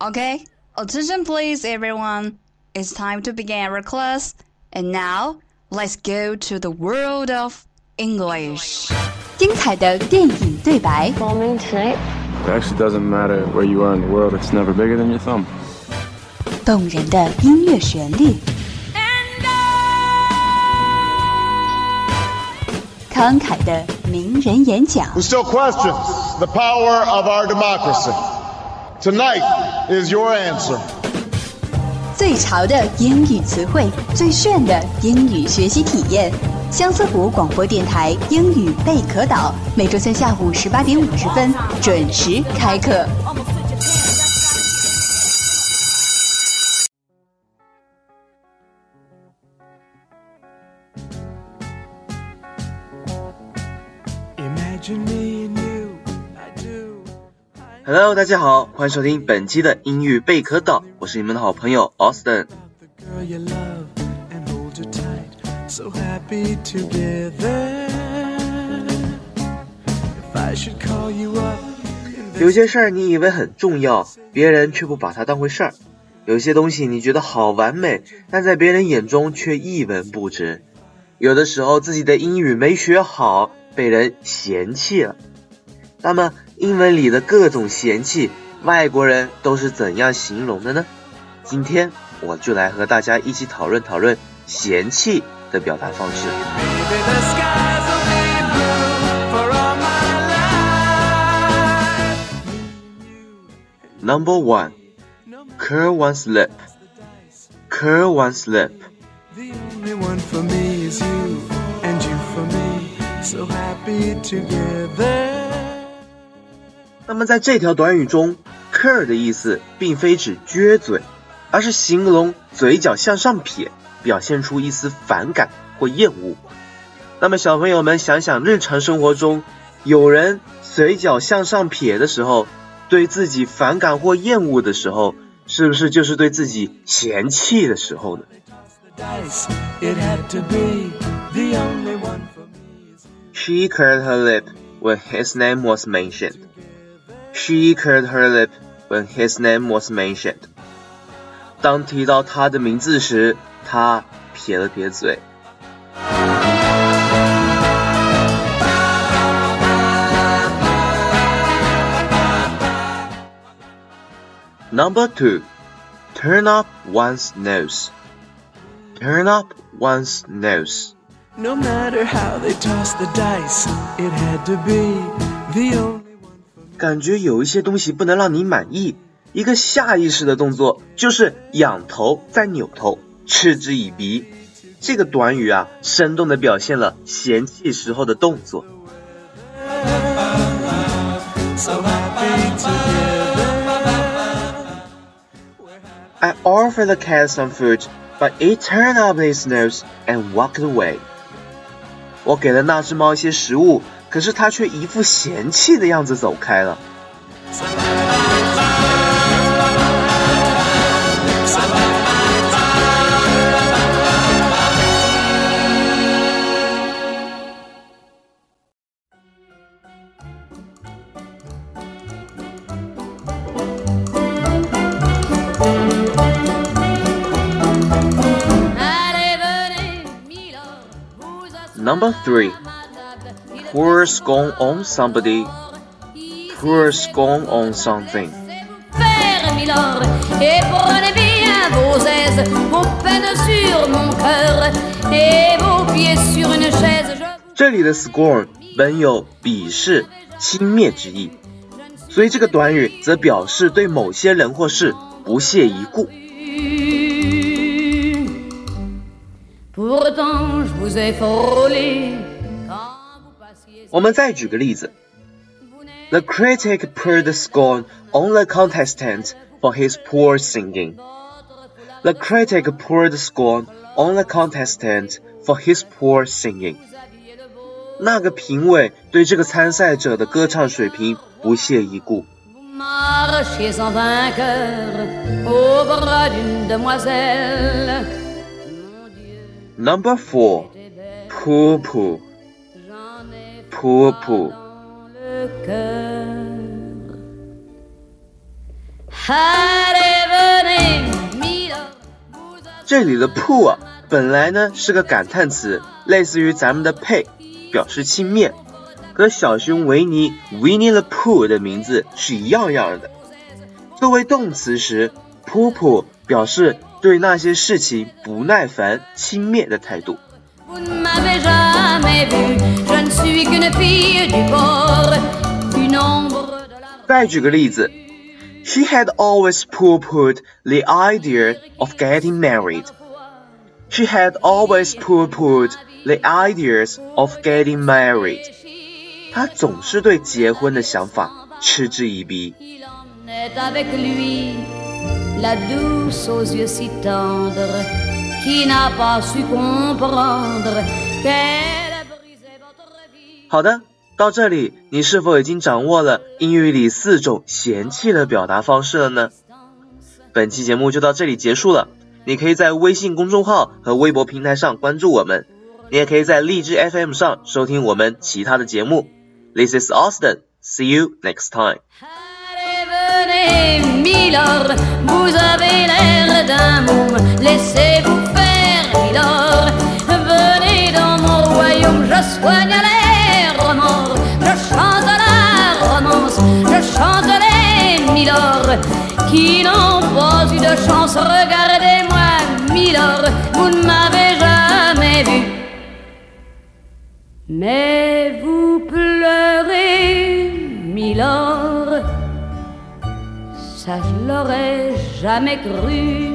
Okay, attention please everyone. It's time to begin our class. And now, let's go to the world of English. 精彩的电影对白， Bombing tonight? It actually doesn't matter where you are in the world, it's never bigger than your thumb. 动人的音乐旋律，慷慨的名人演讲， who still questions the power of our democracy. Tonight is your answer. 最潮的英语词汇，最炫的英语学习体验。相思湖广播电台英语贝壳岛，每周三下午十八点五十分准时开课。Imagine me Hello，大家好，欢迎收听本期的英语贝壳岛，我是你们的好朋友 Austin。The girl you love and hold her tight, so happy together. If I should call you up, 有些事儿你以为很重要，别人却不把它当回事儿；有些东西你觉得好完美，但在别人眼中却一文不值。有的时候自己的英语没学好，被人嫌弃了。那么英文里的各种嫌弃，外国人都是怎样形容的呢？今天我就来和大家一起讨论讨论嫌弃的表达方式。Number one, curl one's lip. Curl one's lip. The only one for me is you, and you for me, so happy together. 那么在这条短语中，“cur” 的意思并非指撅嘴，而是形容嘴角向上撇，表现出一丝反感或厌恶。那么小朋友们想想，日常生活中有人嘴角向上撇的时候，对自己反感或厌恶的时候，是不是就是对自己嫌弃的时候呢？？She curled her lip when his name was mentioned. She curled her lip when his name was mentioned. 当提到他的名字时，他撇了撇嘴。Number two, turn up one's nose. Turn up one's nose. No matter how they toss the dice, it had to be the only one. 感觉有一些东西不能让你满意，一个下意识的动作就是仰头再扭头，嗤之以鼻。这个短语啊，生动的表现了嫌弃时候的动作。I offered the cat some food, but it turned up its nose and walked away. 我给了那只猫一些食物，可是他却一副嫌弃的样子走开了。Number three. Pour scone on somebody, pour scone on something. et prenez bien vos aises, vos peines sur mon cœur, et vos pieds sur une chaise. 这里的 scorn 本有鄙视、轻蔑之意，所以这个短语则表示对某些人或事不屑一顾。Pourtant, je vous ai frôlé passiez. 我们再举个例子 Vous n'êtes ：The critic poured scorn on the contestant for his poor singing. The critic poured scorn on the contestant for his poor singing. 那个评委对这个参赛者的歌唱水平不屑一顾。 Vous marchiez en vainqueur au bras d'une demoiselle. Mon Dieu, Number four, t'es belle, poo poo, poopoo 这里的 poo 本来呢是个感叹词类似于咱们的 pay 表示轻蔑。和小熊维尼维尼的 poo 的名字是一样样的作为动词时 poopoo 表示对那些事情不耐烦轻蔑的态度。再举个例子，She had always pooh-poohed the idea of getting married. She had always pooh-poohed the ideas of getting married. 她总是对结婚的想法嗤之以鼻。好的，到这里，你是否已经掌握了英语里四种嫌弃的表达方式了呢？本期节目就到这里结束了。你可以在微信公众号和微博平台上关注我们，你也可以在荔枝 FM 上收听我们其他的节目。This is Austin. See you next time. Qui n'ont pas eu de chance. Regardez-moi, Milord, vous ne m'avez jamais vu. Mais vous pleurez, Milord ça je l'aurais jamais cru.